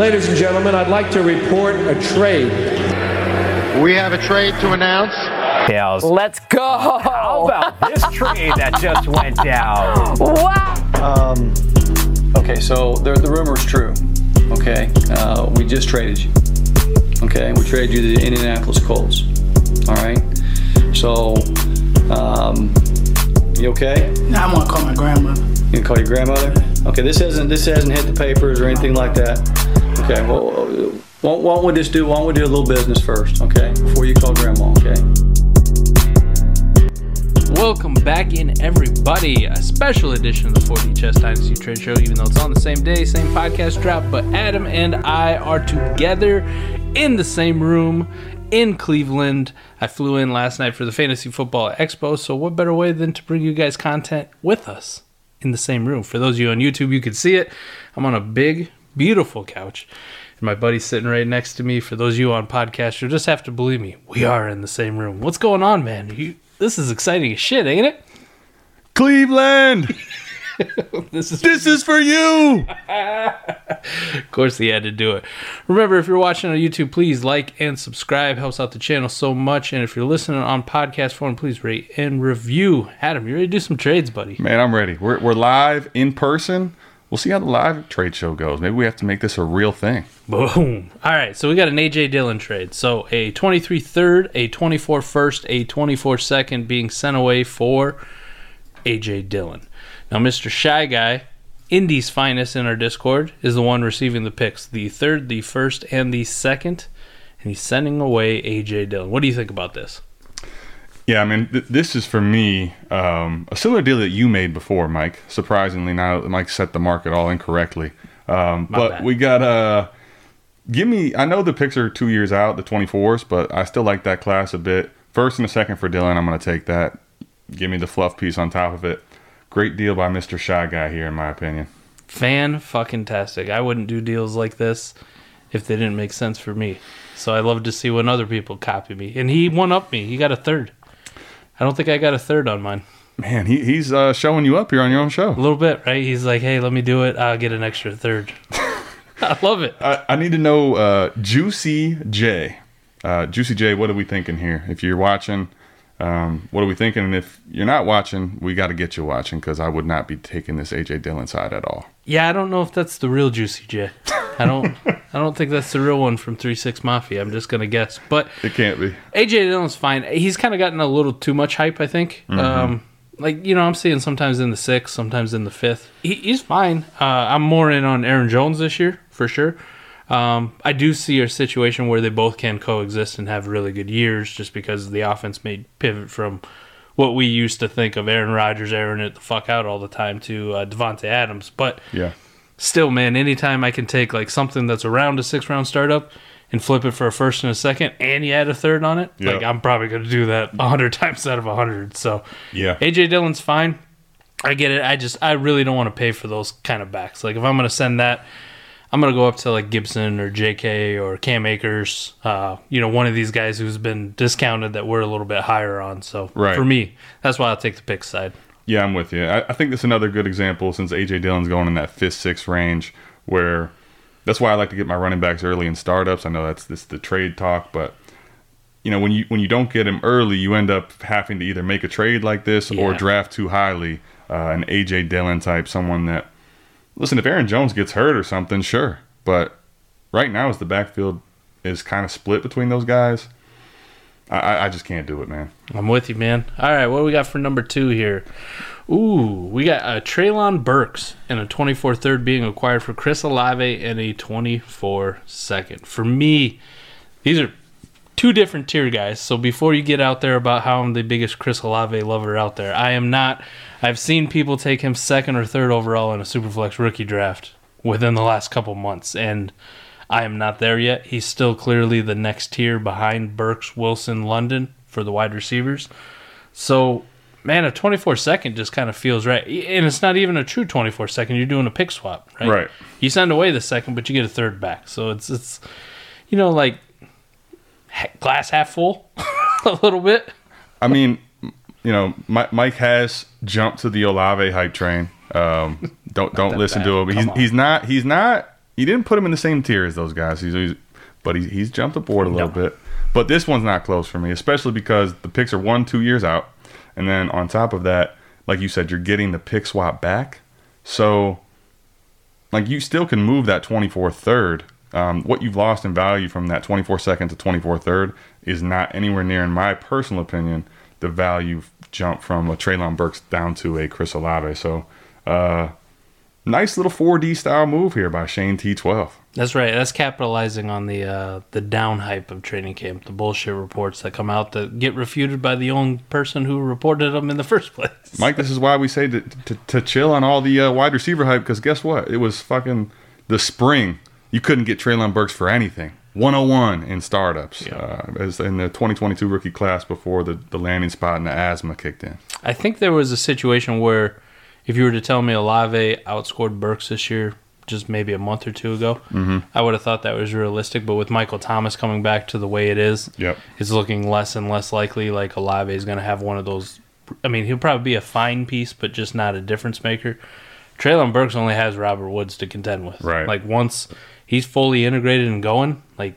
Ladies and gentlemen, I'd like to report a trade. We have a trade to announce. Tails. Let's go. How about this trade that just went down? Wow. Um, Okay, so the, the rumor's true. Okay, uh, we just traded you. Okay, we traded you to the Indianapolis Colts. All right. So, um, you okay? I'm gonna call my grandmother. You can call your grandmother. Okay, this hasn't this hasn't hit the papers or anything like that. Okay, well, why, don't we just do why don't we do a little business first? Okay, before you call grandma. Okay. Welcome back in, everybody. A special edition of the 40 Chess Dynasty Trade Show, even though it's on the same day, same podcast drop. But Adam and I are together in the same room in Cleveland. I flew in last night for the Fantasy Football Expo, so what better way than to bring you guys content with us in the same room? For those of you on YouTube, you can see it. I'm on a big, beautiful couch. And my buddy's sitting right next to me. For those of you on podcast, you'll just have to believe me. We are in the same room. What's going on, man? You, this is exciting as shit, ain't it? Cleveland, This is this is for you. Of course, he had to do it. Remember, if you're watching on YouTube, please like and subscribe. Helps out the channel so much. And if you're listening on podcast form, please rate and review. Adam, you ready to do some trades, buddy? Man, I'm ready. We're, we're live in person. We'll see how the live trade show goes. Maybe we have to make this a real thing. Boom. All right, so we got an AJ Dillon trade. So a 23 third, a 24 first, a 24 second being sent away for AJ Dillon. Now, Mr. Shy Guy, Indy's finest in our Discord, is the one receiving the picks the third, the first, and the second. And he's sending away AJ Dillon. What do you think about this? Yeah, I mean, th- this is for me um, a similar deal that you made before, Mike. Surprisingly, now Mike set the market all incorrectly. Um, but bad. we got uh, give me. I know the picks are two years out, the 24s, but I still like that class a bit. First and a second for Dillon, I'm going to take that. Give me the fluff piece on top of it. Great deal by Mr. Shy Guy here, in my opinion. Fan fucking tastic. I wouldn't do deals like this if they didn't make sense for me. So I love to see when other people copy me. And he won up me. He got a third. I don't think I got a third on mine. Man, he, he's uh, showing you up here on your own show. A little bit, right? He's like, hey, let me do it. I'll get an extra third. I love it. I, I need to know uh, Juicy J. Uh, Juicy J, what are we thinking here? If you're watching, um, what are we thinking? And if you're not watching, we got to get you watching because I would not be taking this AJ Dillon side at all. Yeah, I don't know if that's the real Juicy J. I don't I don't think that's the real one from Three Six Mafia. I'm just gonna guess. But It can't be. AJ Dillon's fine. He's kind of gotten a little too much hype, I think. Um, like you know, I'm seeing sometimes in the sixth, sometimes in the fifth. He, he's fine. Uh, I'm more in on Aaron Jones this year for sure. Um, I do see a situation where they both can coexist and have really good years, just because the offense may pivot from what we used to think of Aaron Rodgers airing it the fuck out all the time to uh, Davante Adams. But Yeah. still, man, anytime I can take like something that's around a six round startup and flip it for a first and a second, and you add a third on it, Yeah. like I'm probably going to do that a hundred times out of a hundred. So Yeah. AJ Dillon's fine. I get it. I just I really don't want to pay for those kind of backs. Like if I'm going to send that, I'm going to go up to like Gibson or J.K. or Cam Akers. Uh, you know, one of these guys who's been discounted that we're a little bit higher on. So Right. for me, that's why I'll take the pick side. Yeah, I'm with you. I, I think this is another good example since AJ Dillon's going in that fifth, sixth range where that's why I like to get my running backs early in startups. I know that's this the trade talk, but you know, when you when you don't get him early, you end up having to either make a trade like this or draft too highly, uh, an AJ Dillon type, someone that. Listen, if Aaron Jones gets hurt or something, sure, but right now, as the backfield is kind of split between those guys, I, I- just can't do it, man. I'm with you, man. All right, what do we got for number two here? Ooh, we got uh, Treylon Burks and a 24 third being acquired for Chris Olave and a 24 second. For me, these are two different tier guys. So before you get out there about how I'm the biggest Chris Olave lover out there, I am not. I've seen people take him second or third overall in a Superflex rookie draft within the last couple months, and I am not there yet. He's still clearly the next tier behind Burks, Wilson, London for the wide receivers. So, man, a 24 second just kind of feels right. And it's not even a true 24 second. You're doing a pick swap, right? Right. You send away the second, but you get a third back. So it's, it's you know, like glass half full a little bit. I mean, you know, Mike has jumped to the Olave hype train. Um, don't don't listen bad. to him. He's on. he's not he's not. He didn't put him in the same tier as those guys. He's, he's but he, he's jumped aboard a little No. bit. But this one's not close for me, especially because the picks are one two years out, and then on top of that, like you said, you're getting the pick swap back. So, like you still can move that 24 third. Um, what you've lost in value from that 24 second to 24 third is not anywhere near, in my personal opinion, the value jump from a Treylon Burks down to a Chris Olave. So, uh, nice little 4D style move here by Shane T12. That's right. That's capitalizing on the uh, the down hype of training camp, the bullshit reports that come out that get refuted by the own person who reported them in the first place. Mike, this is why we say to, to, to chill on all the uh, wide receiver hype because guess what? It was fucking the spring. You couldn't get Treylon Burks for anything. 101 in startups uh, as in the 2022 rookie class before the, the landing spot and the asthma kicked in. I think there was a situation where if you were to tell me Olave outscored Burks this year, just maybe a month or two ago, Mm-hmm. I would have thought that was realistic. But with Michael Thomas coming back to the way it is, Yep. it's looking less and less likely like Olave is going to have one of those. I mean, he'll probably be a fine piece, but just not a difference maker. Treylon Burks only has Robert Woods to contend with. Right. Like once he's fully integrated and going, like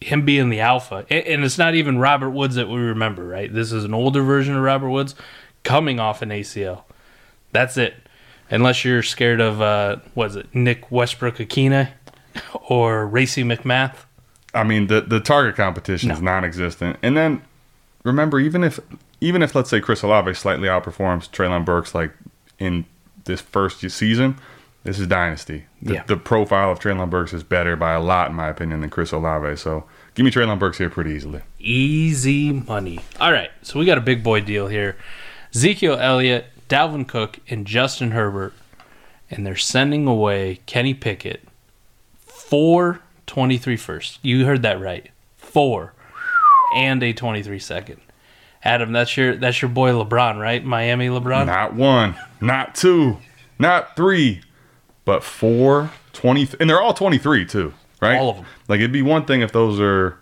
him being the alpha, and it's not even Robert Woods that we remember, right? This is an older version of Robert Woods coming off an ACL. That's it. Unless you're scared of uh, what is it, Nick Westbrook Ikhine or Racey McMath. I mean, the the target competition is non-existent. And then remember, even if even if let's say Chris Olave slightly outperforms Treylon Burks like in this first season, this is dynasty. The, Yeah. the profile of Treylon Burks is better by a lot, in my opinion, than Chris Olave. So give me Treylon Burks here pretty easily. Easy money. All right, so we got a big boy deal here. Ezekiel Elliott, Dalvin Cook, and Justin Herbert, and they're sending away Kenny Pickett for 23 first. You heard that right. Four and a 23 second. Adam, that's your that's your boy LeBron, right? Miami LeBron. Not one, not two, not three, but four, 20, and they're all 23 too, right? All of them. Like it'd be one thing if those are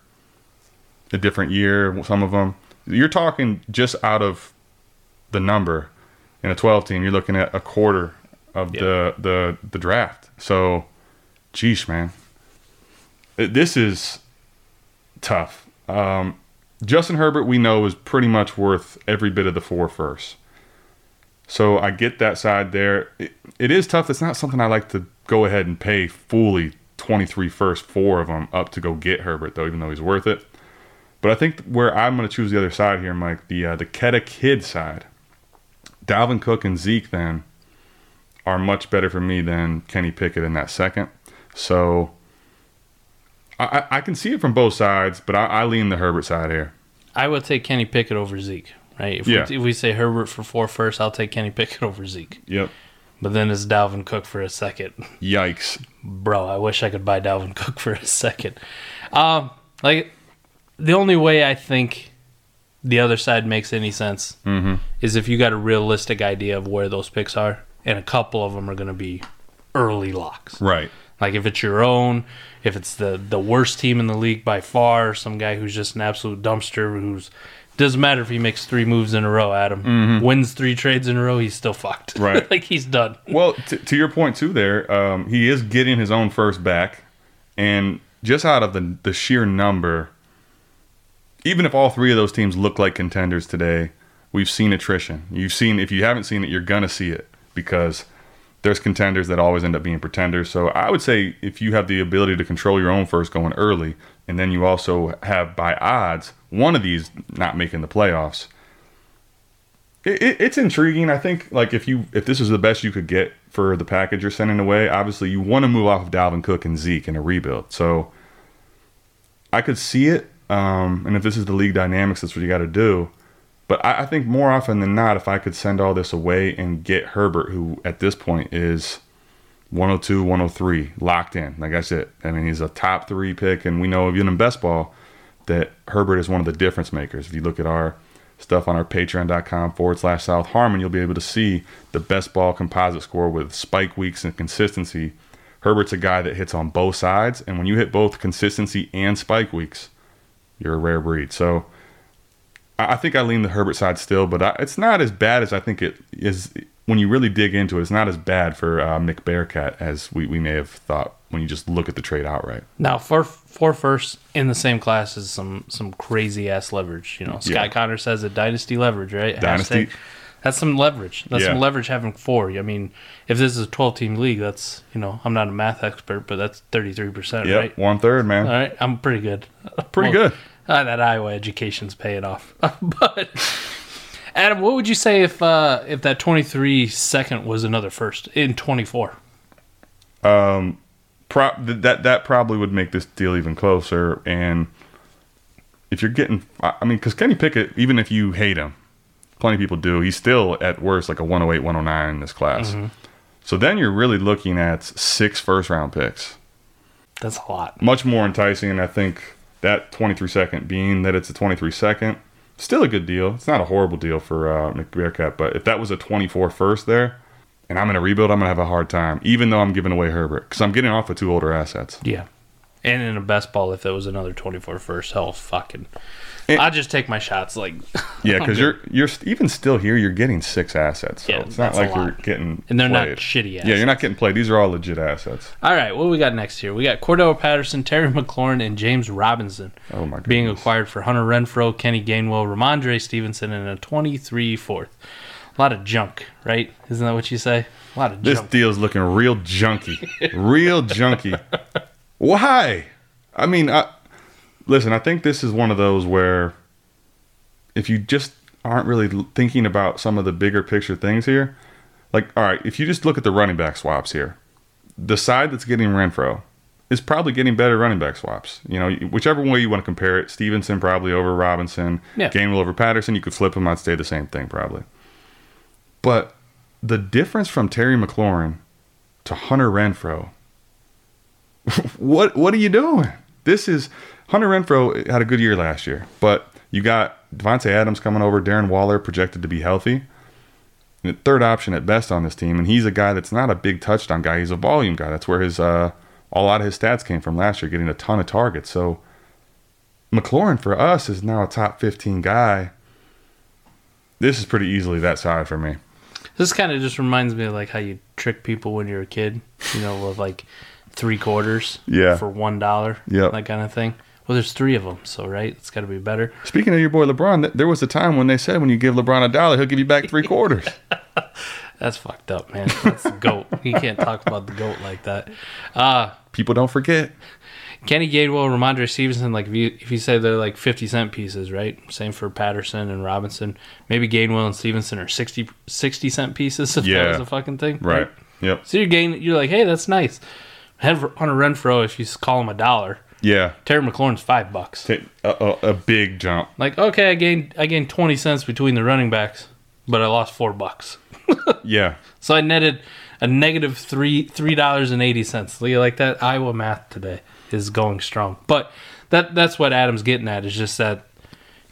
a different year, some of them. You're talking just out of the number in a 12 team, you're looking at a quarter of the, the the draft. So, geesh, man. This is tough. Um, Justin Herbert, we know, is pretty much worth every bit of the four first. So I get that side there. It, it is tough. It's not something I like to go ahead and pay fully 23 first, four of them up to go get Herbert, though, even though he's worth it. But I think where I'm going to choose the other side here, Mike, the uh, the Keta Kid side, Dalvin Cook and Zeke then are much better for me than Kenny Pickett in that second. So I, I can see it from both sides, but I, I lean the Herbert side here. I would take Kenny Pickett over Zeke, right? If, Yeah. we, if we say Herbert for four first, I'll take Kenny Pickett over Zeke. Yep. But then it's Dalvin Cook for a second. Yikes. bro, I wish I could buy Dalvin Cook for a second. Um, like the only way I think the other side makes any sense is if you got a realistic idea of where those picks are, and a couple of them are going to be early locks. Right. Like if it's your own, if it's the the worst team in the league by far, some guy who's just an absolute dumpster who's doesn't matter if he makes three moves in a row, Adam wins three trades in a row, he's still fucked. Right. like he's done. Well, t- to your point too, there, um, he is getting his own first back, and just out of the the sheer number, even if all three of those teams look like contenders today, we've seen attrition. You've seen if you haven't seen it, you're gonna see it because there's contenders that always end up being pretenders. So I would say if you have the ability to control your own first going early, and then you also have by odds one of these not making the playoffs. It, it, it's intriguing. I think like if you if this is the best you could get for the package you're sending away, obviously you want to move off of Dalvin Cook and Zeke in a rebuild. So I could see it. Um, and if this is the league dynamics, that's what you got to do. But I, I, think more often than not, if I could send all this away and get Herbert, who at this point is 102, 103, locked in. Like I said, I mean, he's a top three pick. And we know, even in best ball, that Herbert is one of the difference makers. If you look at our stuff on our patreon.com forward slash South Harmon, you'll be able to see the best ball composite score with spike weeks and consistency. Herbert's a guy that hits on both sides. And when you hit both consistency and spike weeks, you're a rare breed. So I think I lean the Herbert side still, but I, it's not as bad as I think it is when you really dig into it. It's not as bad for uh, Mick Bearcat as we, we may have thought when you just look at the trade outright. Now, for four first in the same class is some some crazy ass leverage. You know, Scott yeah. Connor says a dynasty leverage, right? Dynasty. Hashtag, that's some leverage. That's yeah. some leverage having four. I mean, if this is a 12 team league, that's, you know, I'm not a math expert, but that's 33%, yep, right? One third, man. All right. I'm pretty good. Pretty well, good. Uh, that Iowa education's paying off. but, Adam, what would you say if uh, if that 23 second was another first in 24? Um, pro- that that probably would make this deal even closer. And if you're getting, I mean, because Kenny Pickett, even if you hate him, plenty of people do. He's still at worst like a 108, 109 in this class. Mm-hmm. So then you're really looking at six first round picks. That's a lot. Much more enticing. And I think that 23 second, being that it's a 23 second, still a good deal. It's not a horrible deal for uh, McBearcat, but if that was a 24 first there, and I'm in a rebuild, I'm going to have a hard time, even though I'm giving away Herbert, because I'm getting off of two older assets. Yeah. And in a best ball, if it was another 24 first, hell, fucking Eh. I just take my shots like yeah, because you're you're even still here. You're getting six assets. So yeah, it's not like you're getting and they're played. not shitty. Assets. Yeah, you're not getting played. These are all legit assets. All right, what we got next here? We got Cordarrelle Patterson, Terry McLaurin, and James Robinson. Oh my! Goodness. Being acquired for Hunter Renfrow, Kenny Gainwell, Rhamondre Stevenson, and a 23 fourth. A lot of junk, right? Isn't that what you say? A lot of this junk. deal's looking real junky, real junky. Why? I mean, I, listen, I think this is one of those where if you just aren't really thinking about some of the bigger picture things here, like, all right, if you just look at the running back swaps here, the side that's getting Renfrow is probably getting better running back swaps. You know, whichever way you want to compare it, Stevenson probably over Robinson, yeah. Gainwell over Patterson, you could flip them, I'd stay the same thing probably. But the difference from Terry McLaurin to Hunter Renfrow, what what are you doing? This is Hunter Renfrow had a good year last year, but you got Davante Adams coming over, Darren Waller projected to be healthy. third option at best on this team, and he's a guy that's not a big touchdown guy. He's a volume guy. That's where his uh, a lot of his stats came from last year, getting a ton of targets. So McLaurin for us is now a top 15 guy. This is pretty easily that side for me. This kind of just reminds me of like how you trick people when you're a kid, you know, with like three quarters yeah. for one dollar, yeah, that kind of thing. Well, there's three of them, so right, it's got to be better. Speaking of your boy LeBron, there was a time when they said when you give LeBron a dollar, he'll give you back three quarters. That's fucked up, man. That's the goat. You can't talk about the goat like that. Uh, People don't forget. Kenny Gainwell, Rhamondre Stevenson, like if you if you say they're like fifty cent pieces, right? Same for Patterson and Robinson. Maybe Gainwell and Stevenson are 60, 60 cent pieces if yeah. that was a fucking thing. Right. right. Yep. So you're gain you're like, hey, that's nice. Hunter Renfrow, if you call him a dollar, yeah. Terry McLaurin's five bucks. A, a, a, big jump. Like, okay, I gained I gained twenty cents between the running backs, but I lost four bucks. yeah. So I netted a negative three three dollars and eighty cents. Like that Iowa math today is going strong. But that that's what Adam's getting at is just that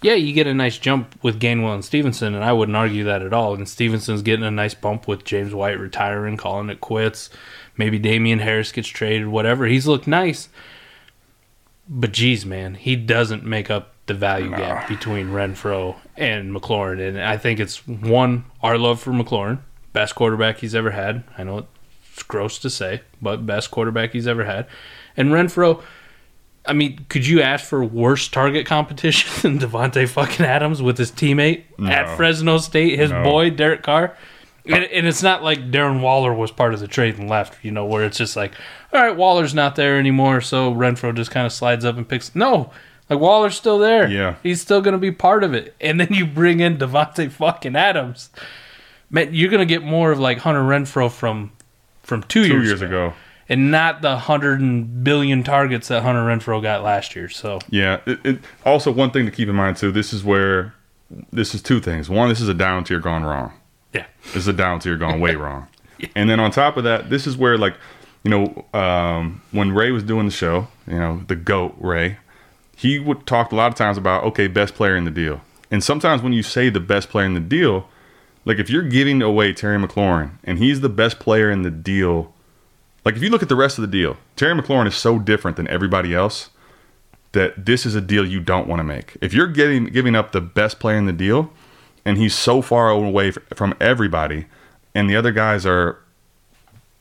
yeah, you get a nice jump with Gainwell and Stevenson, and I wouldn't argue that at all. And Stevenson's getting a nice bump with James White retiring, calling it quits. Maybe Damien Harris gets traded, whatever. He's looked nice. But geez, man, he doesn't make up the value no. gap between Renfrow and McLaurin. And I think it's one, our love for McLaurin, best quarterback he's ever had. I know it's gross to say, but best quarterback he's ever had. And Renfrow, I mean, could you ask for worse target competition than Davante fucking Adams with his teammate at Fresno State, his No. boy Derek Carr? And, and it's not like Darren Waller was part of the trade and left, you know, where it's just like, all right, Waller's not there anymore, so Renfrow just kind of slides up and picks. No, like Waller's still there. Yeah. he's still going to be part of it. And then you bring in Davante fucking Adams. Man, you're going to get more of like Hunter Renfrow from from two, Two years, years ago. and not the hundred and billion targets that Hunter Renfrow got last year. So Yeah. It, it, also, one thing to keep in mind too. This is where this is two things. One, this is a down tier gone wrong. Yeah, This is a down tier gone way wrong. And then on top of that, this is where like, you know, um, when Ray was doing the show, you know, the goat Ray, he would talk a lot of times about okay, best player in the deal. And sometimes when you say the best player in the deal, like if you're giving away Terry McLaurin and he's the best player in the deal, like if you look at the rest of the deal, Terry McLaurin is so different than everybody else that this is a deal you don't want to make. If you're getting giving up the best player in the deal and he's so far away from everybody and the other guys are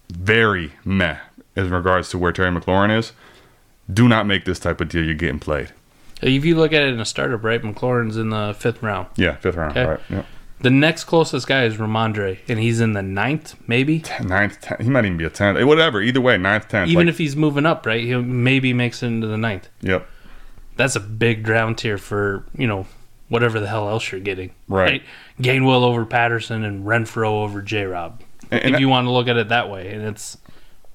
very meh in regards to where Terry McLaurin is, do not make this type of deal you're getting played. if you look at it in a startup, right, McLaurin's in the fifth round. Yeah, fifth round. Okay. Right. Yep. The next closest guy is Rhamondre, and he's in the ninth, maybe. Ninth, tenth, he might even be a tenth. Eh, Whatever. Either way, ninth, tenth. Even like- if he's moving up, right, he maybe makes it into the ninth. Yep. That's a big down tier for you know whatever the hell else you're getting. Right. Gainwell over Patterson and Renfrow over J. Rob. If you want to look at it that way, and it's,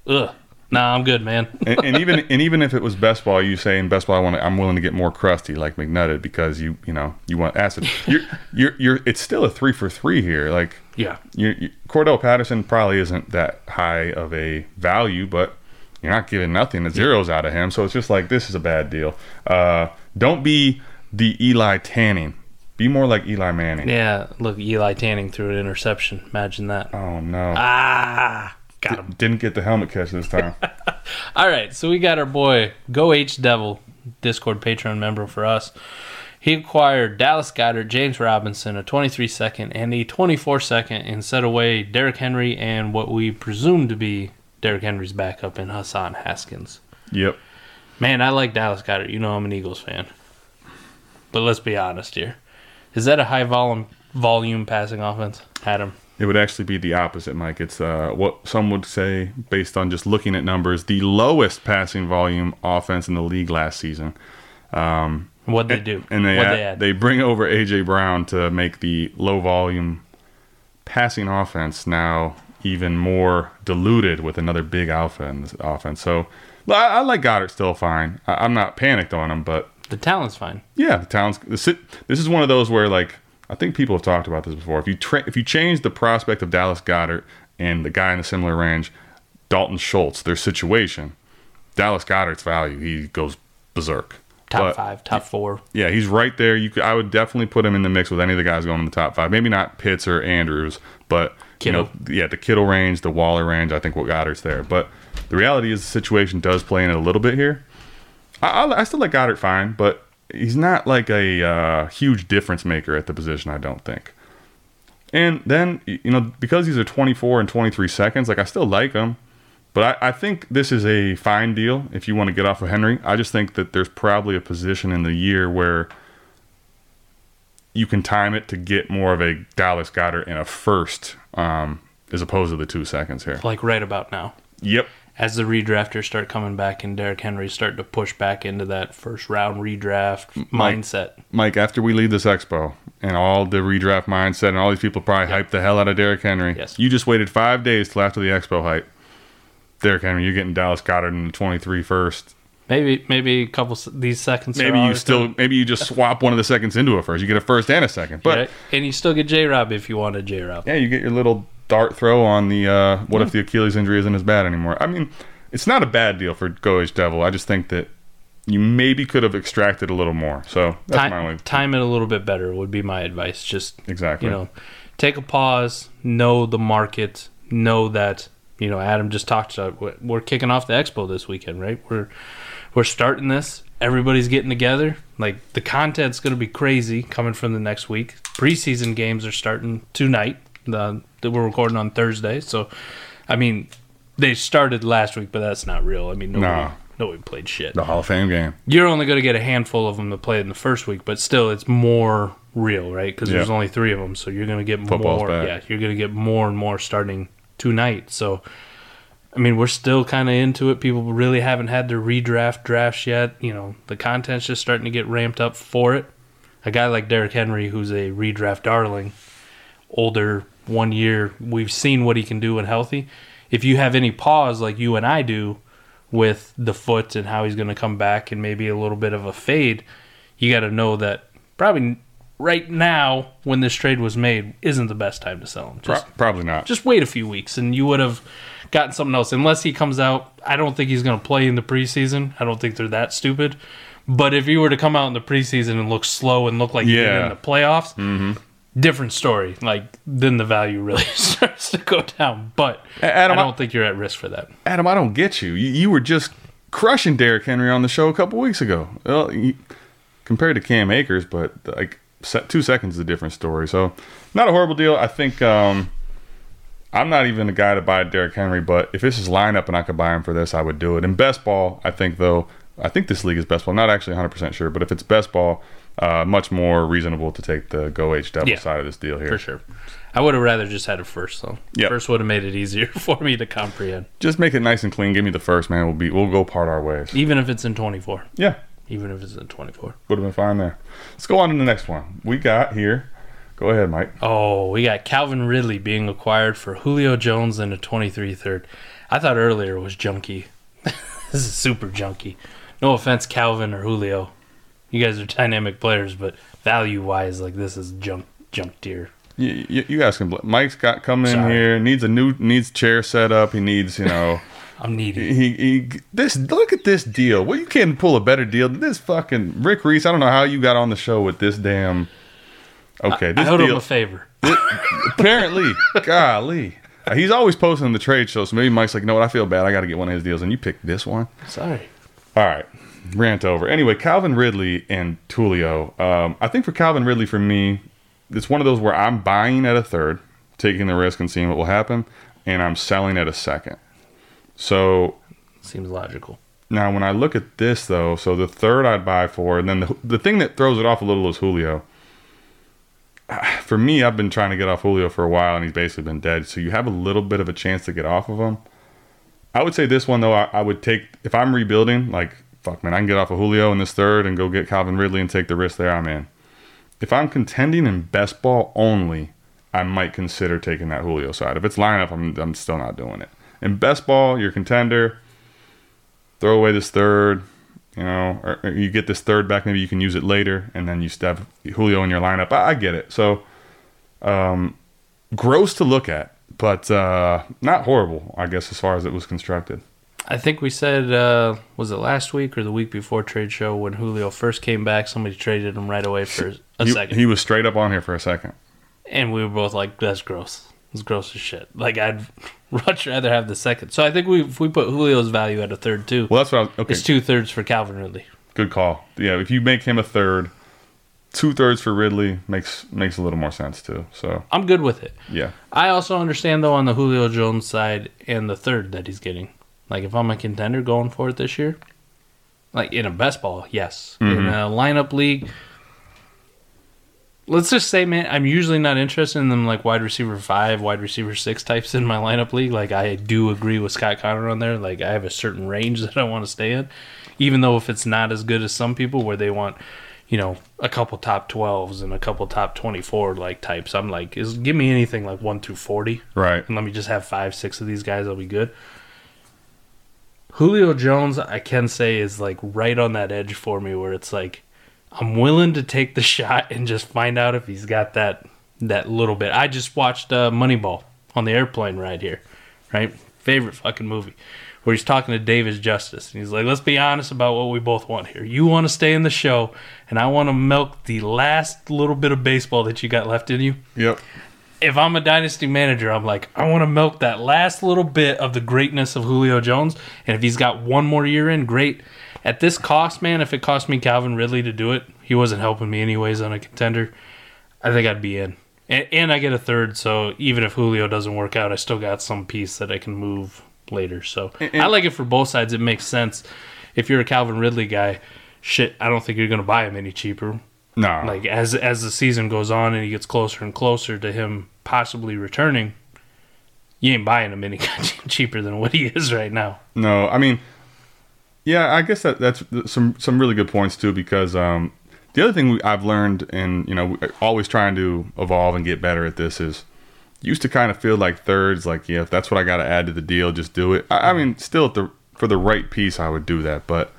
ugh, nah, I'm good, man. and, and even and even if it was best ball, you say in best ball, I want to, I'm willing to get more crusty like McNutted because you you know you want acid. You're you're you're it's still a three for three here. Like yeah, you, you, Cordell Patterson probably isn't that high of a value, but you're not giving nothing. The zeros out of him, so it's just like this is a bad deal. Uh, don't be the Eli Tanning. Be more like Eli Manning. yeah. Look, Eli Tanning threw an interception. Imagine that. Oh no! Ah, got him. Didn't get the helmet catch this time. All right, so we got our boy Go H Devil, Discord Patreon member for us. He acquired Dallas Goedert, James Robinson, a 23 second and a 24 second, and set away Derrick Henry and what we presume to be Derrick Henry's backup in Hassan Haskins. yep. Man, I like Dallas Goedert. You know I'm an Eagles fan. But let's be honest here. Is that a high volume volume passing offense? Adam. It would actually be the opposite, Mike. It's uh, what some would say, based on just looking at numbers, the lowest passing volume offense in the league last season. Um, What'd they do? And they add, they add? they bring over AJ Brown to make the low volume passing offense now even more diluted with another big offense. Offense. So I, I like Goedert still fine. I, I'm not panicked on him, but the talent's fine. yeah, the talent's the sit. This is one of those where like I think people have talked about this before. If you tra- if you change the prospect of Dallas Goedert and the guy in the similar range, Dalton Schultz, their situation, Dallas Goedert's value, he goes berserk. Top But- five, top four. Yeah, he's right there. You could, I would definitely put him in the mix with any of the guys going in the top five. Maybe not Pitts or Andrews, but you know, yeah, the Kittle range, the Waller range. I think what Goedert's there. But the reality is, the situation does play in it a little bit here. I, I, I still like Goedert fine, but he's not like a uh, huge difference maker at the position. I don't think. And then you know because these are 24 and 23 seconds, like I still like him, but I, I think this is a fine deal if you want to get off of Henry. I just think that there's probably a position in the year where you can time it to get more of a Dallas Goedert in a first, um, as opposed to the two seconds here. Like right about now. Yep. As the redrafters start coming back and Derrick Henry start to push back into that first round redraft Mike- mindset. Mike, after we leave this expo and all the redraft mindset and all these people probably hype the hell out of Derrick Henry, Yes. you just waited five days till after the expo hype. Derrick Henry, you're getting Dallas Goedert in the 23 first. Maybe maybe a couple these seconds. Maybe you still, maybe you just swap one of the seconds into a first. You get a first and a second. But Yeah, and you still get J Rob if you want a J Rob. yeah, you get your little dart throw on the uh, what if the Achilles injury isn't as bad anymore. I mean, it's not a bad deal for Goish Devil. I just think that you maybe could have extracted a little more. So that's my Time, only time it a little bit better would be my advice. Just exactly. you know, take a pause, know the market, know that you know Adam just talked about. we're- We're kicking off the expo this weekend, right? We're we're starting this. Everybody's getting together. Like the content's going to be crazy coming from the next week. Preseason games are starting tonight. The that we're recording on Thursday, so I mean they started last week, but that's not real. I mean, nobody, No. nobody played shit. The Hall of Fame game. You're only going to get a handful of them to play in the first week, but still, it's more real, right? Because there's only three of them, so you're going to get Football's more. back. Yeah, you're going to get more and more starting tonight. So, I mean, we're still kind of into it. People really haven't had their redraft drafts yet. You know, the content's just starting to get ramped up for it. A guy like Derrick Henry, who's a redraft darling, older, one year, we've seen what he can do when healthy. If you have any pause like you and I do with the foot and how he's going to come back and maybe a little bit of a fade, you got to know that probably right now when this trade was made isn't the best time to sell him. Pro- probably not. just wait a few weeks and you would have gotten something else. Unless he comes out, I don't think he's going to play in the preseason. I don't think they're that stupid. But if he were to come out in the preseason and look slow and look like he did Yeah. in the playoffs, mm-hmm. Different story. Like then the value really starts to go down. But Adam, I I- don't think you're at risk for that. Adam, I don't get you. You, you were just crushing Derrick Henry on the show a couple weeks ago. Well, you, compared to Cam Akers, but like two seconds is a different story. So, not a horrible deal. I think um, I'm not even a guy to buy Derrick Henry, but if this is lineup and I could buy him for this, I would do it. In best ball, I think though, I think this league is best ball. I'm Not actually 100 percent sure, but if it's best ball, uh, much more reasonable to take the go H double Yeah. side of this deal here. For sure. I would have rather just had it first though. Yep. First would have made it easier for me to comprehend. Just make it nice and clean. Give me the first, man. We'll be we'll go part our ways. Even if it's in 24. Yeah, Even if it's in 24. would have been fine there. Let's go on to the next one. We got here. Go ahead, Mike. Oh, we got Calvin Ridley being acquired for Julio Jones and a 23 third. I thought earlier it was junky. this is super junky. No offense, Calvin or Julio. You guys are dynamic players, but value wise, like this is junk junk tier. You, you, you guys can. bl- Mike's got coming in Sorry. here. Needs a new needs chair set up. He needs you know. I'm needy. he, he this look at this deal. Well, you can't pull a better deal than this fucking Rick Reese. I don't know how you got on the show with this damn. Okay, I this owed him a favor. apparently, golly, he's always posting the trade show. So maybe Mike's like, you know what? I feel bad. I got to get one of his deals, and you picked this one. Sorry. All right, rant over. Anyway, Calvin Ridley and Julio. Um, I think for Calvin Ridley, for me, it's one of those where I'm buying at a third, taking the risk and seeing what will happen, and I'm selling at a second. So Seems logical. now, when I look at this though, so the third I'd buy for, and then the, the thing that throws it off a little is Julio. For me, I've been trying to get off Julio for a while, and he's basically been dead. So you have a little bit of a chance to get off of him. I would say this one though, I, I would take if I'm rebuilding, like fuck man, I can get off of Julio in this third and go get Calvin Ridley and take the risk there. I'm in. If I'm contending in best ball only, I might consider taking that Julio side. If it's lineup, I'm I'm still not doing it. In best ball, you're contender. Throw away this third, you know, or, or you get this third back. Maybe you can use it later, and then you have Julio in your lineup. I, I get it. So, um, gross to look at, but uh, not horrible, I guess, as far as it was constructed. I think we said uh, was it last week or the week before trade show when Julio first came back, somebody traded him right away for a he, second. he was straight up on here for a second. and we were both like, "That's gross. It's gross as shit." Like I'd much rather have the second. So I think we if we put Julio's value at a third too. Well, that's what I was. Okay, It's two thirds for Calvin Ridley. good call. Yeah, if you make him a third, two thirds for Ridley makes makes a little more sense too. So I'm good with it. yeah, I also understand though on the Julio Jones side and the third that he's getting. Like if I'm a contender going for it this year, like in a best ball, yes. In mm-hmm. a lineup league, let's just say, man, I'm usually not interested in them like wide receiver five, wide receiver six types in my lineup league. Like I do agree with Scott Connor on there. Like I have a certain range that I want to stay in, even though if it's not as good as some people where they want. You know, a couple top twelves and a couple top twenty-four like types. I'm like, is give me anything like one through forty right. and let me just have five, six of these guys. I'll be good. Julio Jones, I can say, is like right on that edge for me, where it's like I'm willing to take the shot and just find out if he's got that that little bit. I just watched uh, Moneyball on the airplane ride here, right? Favorite fucking movie, where he's talking to David Justice, and he's like, "Let's be honest about what we both want here. You want to stay in the show, and I want to milk the last little bit of baseball that you got left in you." Yep. If I'm a dynasty manager, I'm like, I want to milk that last little bit of the greatness of Julio Jones. And if he's got one more year in, great. At this cost, man, if it cost me Calvin Ridley to do it, he wasn't helping me anyways on a contender. I think I'd be in. And, and I get a third, so even if Julio doesn't work out, I still got some piece that I can move later. So I like it for both sides. It makes sense. if you're a Calvin Ridley guy, shit, I don't think you're going to buy him any cheaper. No, Like as as the season goes on and he gets closer and closer to him possibly returning, you ain't buying him any cheaper than what he is right now. No, I mean, yeah, I guess that that's some some really good points too. Because um, the other thing we, I've learned, and you know, always trying to evolve and get better at this is used to kind of feel like thirds, like yeah, if that's what I got to add to the deal, just do it. I, I mean, still at the for the right piece, I would do that, but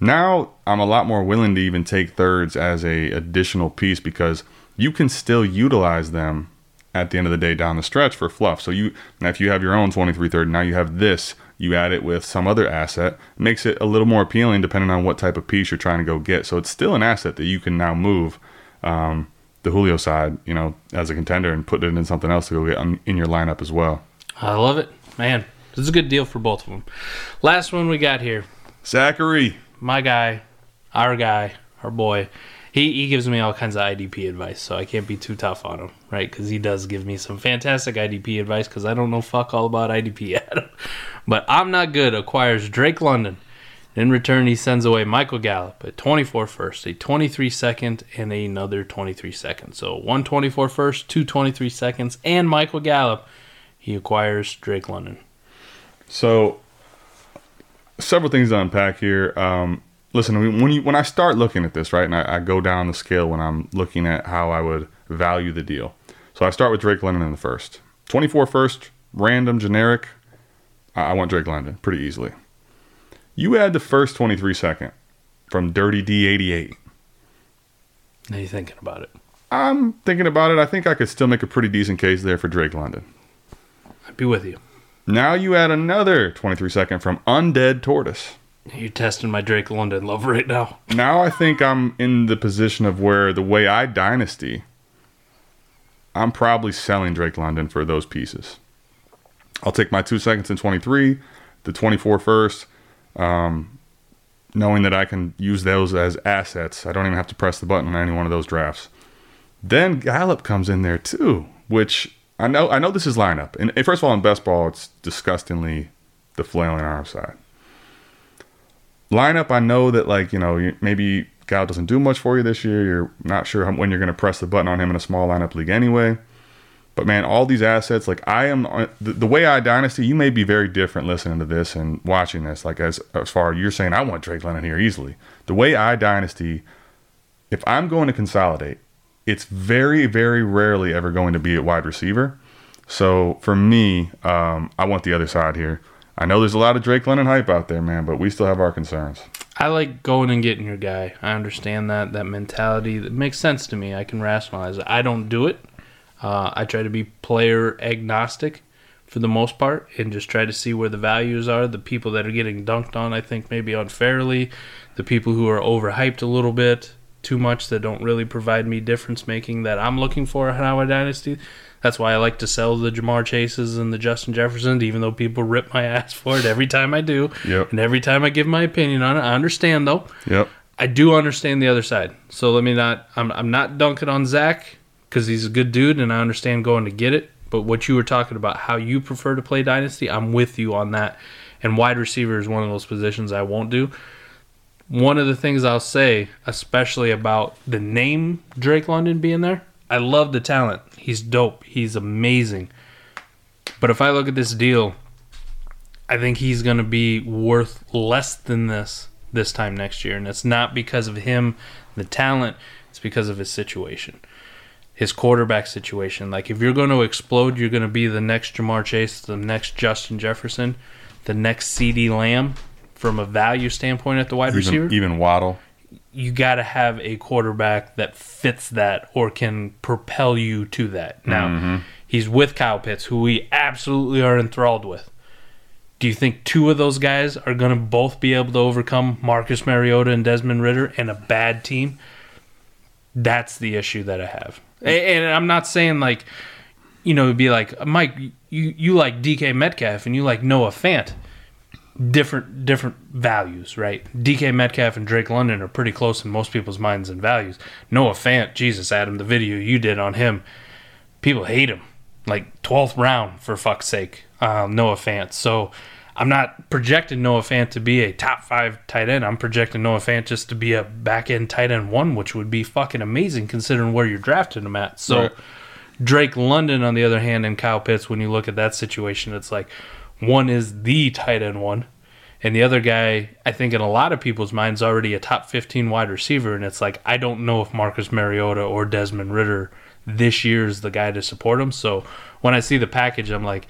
now I'm a lot more willing to even take thirds as a additional piece because you can still utilize them at the end of the day down the stretch for fluff. So you now if you have your own 23 third, now you have this, you add it with some other asset, makes it a little more appealing depending on what type of piece you're trying to go get. So it's still an asset that you can now move um, the Julio side, you know, as a contender and put it in something else to go get on, in your lineup as well. I love it, man. This is a good deal for both of them. Last one we got here. Zachary, my guy, our guy, our boy, he, he gives me all kinds of IDP advice, so I can't be too tough on him, right? Because he does give me some fantastic IDP advice because I don't know fuck all about IDP yet. but I'm not good acquires Drake London. In return, he sends away Michael Gallup at 24 first, a 23 second, and another 23 second. So 124 first, two 23 seconds, and Michael Gallup. He acquires Drake London. So, several things to unpack here. Um, listen, when you when I start looking at this, right, and I, I, go down the scale when I'm looking at how I would value the deal. So I start with Drake London in the first, 24 first, random, generic. I, I want Drake London pretty easily. You add the first 23 second from Dirty D88. Now you're thinking about it? I'm thinking about it. I think I could still make a pretty decent case there for Drake London. I'd be with you. Now you add another 23 second from Undead Tortoise. You're testing my Drake London love right now. Now I think I'm in the position of where the way I dynasty, I'm probably selling Drake London for those pieces. I'll take my two seconds and 23, the 24 first, um, knowing that I can use those as assets. I don't even have to press the button on any one of those drafts. Then Gallup comes in there too, which I know I know this is lineup. And, first of all, in best ball, it's disgustingly the flailing arm side. Lineup, I know that like you know maybe Gal doesn't do much for you this year. You're not sure when you're going to press the button on him in a small lineup league anyway. But man, all these assets, like I am, uh, the, the, way I dynasty, you may be very different listening to this and watching this. Like as as far you're saying, I want Drake London here easily. The way I dynasty, if I'm going to consolidate, it's very, very rarely ever going to be at wide receiver. So for me, um, I want the other side here. I know there's a lot of Drake London hype out there, man, but we still have our concerns. I like going and getting your guy. I understand that that mentality. That makes sense to me. I can rationalize it. I don't do it. Uh, I try to be player agnostic for the most part and just try to see where the values are. The people that are getting dunked on, I think, maybe unfairly. The people who are overhyped a little bit too much that don't really provide me difference making that I'm looking for in our dynasty. That's why I like to sell the Ja'Marr Chases and the Justin Jeffersons, even though people rip my ass for it every time I do. Yep. And every time I give my opinion on it, I understand though. Yep. I do understand the other side. So let me not. I'm I'm not dunking on Zach because he's a good dude and I understand going to get it. But what you were talking about, how you prefer to play dynasty, I'm with you on that. And wide receiver is one of those positions I won't do one of the things I'll say, especially about the name Drake London being there, I love the talent. He's dope. He's amazing. But if I look at this deal, I think he's going to be worth less than this this time next year. And it's not because of him, the talent, it's because of his situation. His quarterback situation. Like, if you're going to explode, you're going to be the next Ja'Marr Chase, the next Justin Jefferson, the next CeeDee Lamb from a value standpoint at the wide even, receiver. Even Waddle. You got to have a quarterback that fits that or can propel you to that. Now, mm-hmm. he's with Kyle Pitts, who we absolutely are enthralled with. Do you think two of those guys are going to both be able to overcome Marcus Mariota and Desmond Ridder and a bad team? That's the issue that I have. And I'm not saying like, you know, it'd be like, Mike, you, you like DK Metcalf and you like Noah Fant different different values, right? DK Metcalf and Drake London are pretty close in most people's minds and values. Noah Fant, Jesus, Adam, the video you did on him, people hate him. Like twelfth round for fuck's sake, um, Noah Fant. So I'm not projecting Noah Fant to be a top five tight end. I'm projecting Noah Fant just to be a back end tight end one, which would be fucking amazing considering where you're drafting him at. So Right. Drake London, on the other hand, and Kyle Pitts, when you look at that situation, it's like one is the tight end one, and the other guy, I think in a lot of people's minds, already a top 15 wide receiver. And it's like, I don't know if Marcus Mariota or Desmond Ridder this year is the guy to support him. So when I see the package, I'm like,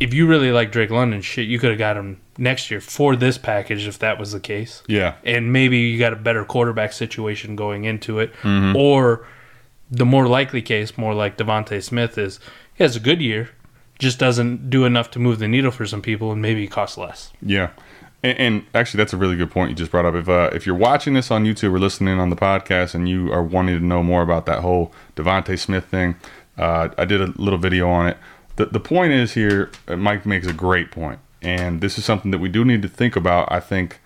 if you really like Drake London, shit, you could have got him next year for this package if that was the case Yeah. and maybe you got a better quarterback situation going into it. Mm-hmm. Or the more likely case, more like DeVonta Smith, is he has a good year, just doesn't do enough to move the needle for some people, and maybe he costs less. Yeah, and, and actually, that's a really good point you just brought up. If uh, if you're watching this on YouTube or listening on the podcast, and you are wanting to know more about that whole DeVonta Smith thing, uh, I did a little video on it. The the point is here, uh, Mike makes a great point, and this is something that we do need to think about. I think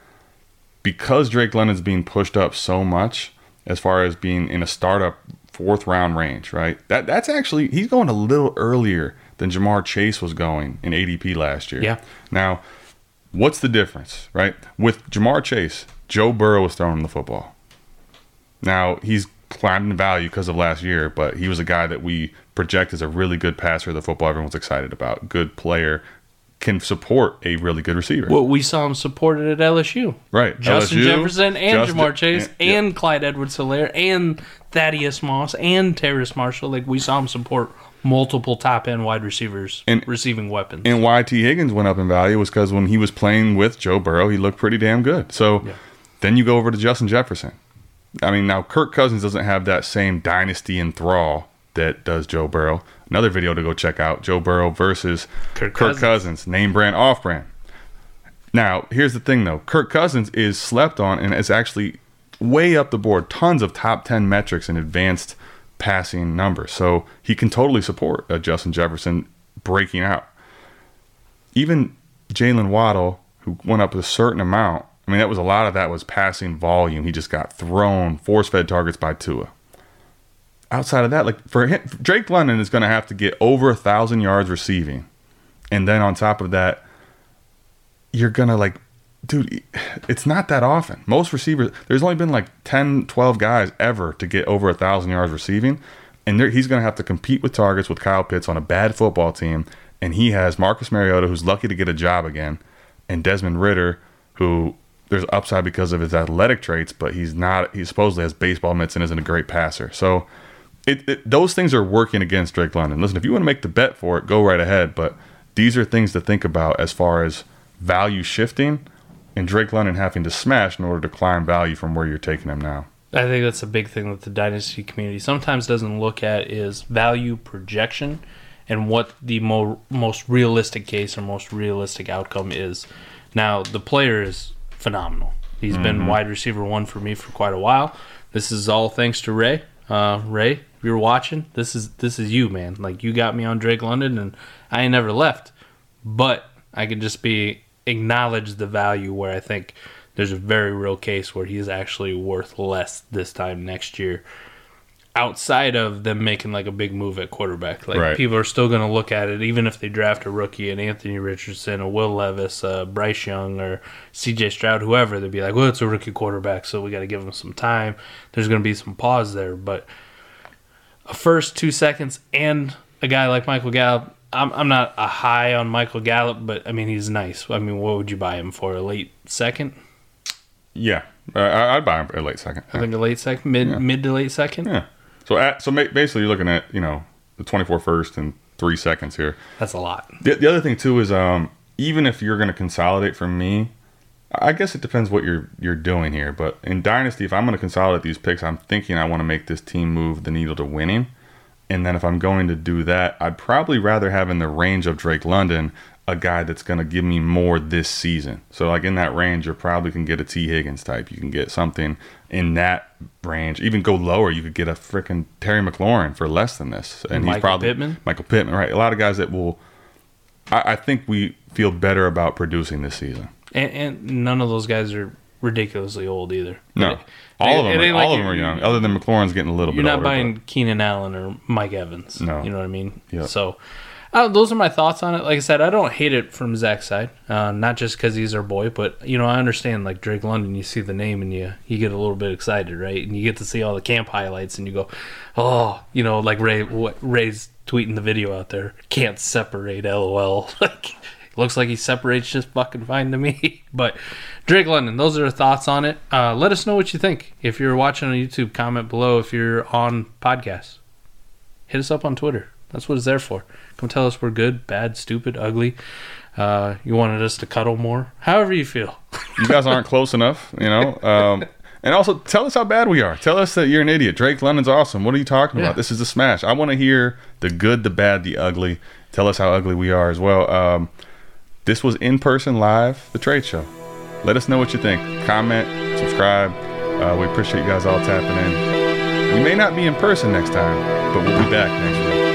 because Drake London's being pushed up so much as far as being in a startup fourth round range, right? That that's actually he's going a little earlier than Ja'Marr Chase was going in ADP last year. Yeah. Now, what's the difference, right? With Ja'Marr Chase, Joe Burrow was throwing the football. Now he's climbed in value because of last year, but he was a guy that we project as a really good passer of the football everyone's excited about. Good player, can support a really good receiver. Well, we saw him supported at LSU. Right. Justin LSU, Jefferson and Justin- Ja'Marr Chase yeah. and Clyde Edwards Helaire and Thaddeus Moss and Terrace Marshall. Like we saw him support multiple top end wide receivers And- receiving weapons. And why Tee Higgins went up in value was because when he was playing with Joe Burrow, he looked pretty damn good. So then you go over to Justin Jefferson. I mean, now Kirk Cousins doesn't have that same dynasty enthrall that does Joe Burrow. Another video to go check out Joe Burrow versus Kirk Kirk, Cousins. Cousins. name brand, off brand. Now, here's the thing though Kirk Cousins is slept on and is actually way up the board, tons of top 10 metrics and advanced passing numbers. So he can totally support uh, Justin Jefferson breaking out even Jaylen Waddle, who went up a certain amount, I mean, that was a lot of that was passing volume. He just got thrown, force fed targets by Tua. Outside of that, like for him, Drake London is going to have to get over a thousand yards receiving, and then on top of that, you're gonna like, dude, it's not that often. Most receivers, there's only been like 10, 12 guys ever to get over a thousand yards receiving, and he's gonna have to compete with targets with Kyle Pitts on a bad football team, and he has Marcus Mariota, who's lucky to get a job again, and Desmond Ridder, who there's upside because of his athletic traits, but he's not. He supposedly has baseball mitts and isn't a great passer. So. It, it, those things are working against Drake London. Listen, if you want to make the bet for it, go right ahead. But these are things to think about as far as value shifting and Drake London having to smash in order to climb value from where you're taking him now. I think that's a big thing that the dynasty community sometimes doesn't look at is value projection and what the mo- most realistic case or most realistic outcome is. Now, the player is phenomenal. He's been wide receiver one for me for quite a while. This is all thanks to Ray. Uh, Ray, if you're watching, this is this is you, man. Like you got me on Drake London, and I ain't never left. But I can just be acknowledge the value where I think there's a very real case where he's actually worth less this time next year. Outside of them making like a big move at quarterback, like Right. people are still going to look at it, even if they draft a rookie, an Anthony Richardson, a Will Levis, a Bryce Young, or C.J. Stroud, whoever. They'd be like, "Well, it's a rookie quarterback, so we got to give him some time." There's going to be some pause there, but a first two seconds and a guy like Michael Gallup. I'm I'm not a high on Michael Gallup, but I mean he's nice. I mean, what would you buy him for? A late second? Yeah, uh, I- I'd buy him a late second. I think a late second, mid mid to late second. Yeah. So at, so basically, you're looking at you know the 24 first and three seconds here. That's a lot. The, the other thing too is um, even if you're going to consolidate from me, I guess it depends what you're you're doing here. But in Dynasty, if I'm going to consolidate these picks, I'm thinking I want to make this team move the needle to winning. And then if I'm going to do that, I'd probably rather have in the range of Drake London a guy that's going to give me more this season. So like in that range, you probably can get a Tee Higgins type. You can get something in that range. Even go lower, you could get a freaking Terry McLaurin for less than this. And he's probably Michael probably Pittman? Michael Pittman, right? A lot of guys that will. I, I think we feel better about producing this season. And, and none of those guys are ridiculously old either. No, It- all of them. Are, ain't all of them are young. Other than McLaurin's getting a little bit. You're bit not older. buying Keenan Allen or Mike Evans. No. You know what I mean? Yeah. So Uh, those are my thoughts on it. Like I said, I don't hate it from Zach's side. Uh, not just because he's our boy, but you know, I understand. Like Drake London, you see the name and you you get a little bit excited, right? And you get to see all the camp highlights, and you go, oh, you know, like Ray what Ray's tweeting the video out there. Can't separate, lol. like looks like he separates just fucking fine to me. but Drake London, those are our thoughts on it. Uh, let us know what you think. If you're watching on YouTube, comment below. If you're on podcast, hit us up on Twitter. That's what it's there for. Come tell us we're good, bad, stupid, ugly. Uh, you wanted us to cuddle more. However you feel. You guys aren't close enough, you know. Um, and also tell us how bad we are. Tell us that you're an idiot. Drake London's awesome. What are you talking Yeah. about? This is a smash. I want to hear the good, the bad, the ugly. Tell us how ugly we are as well. Um, this was in person live, the trade show. Let us know what you think. Comment, subscribe. Uh, we appreciate you guys all tapping in. We may not be in person next time, but we'll be back next week.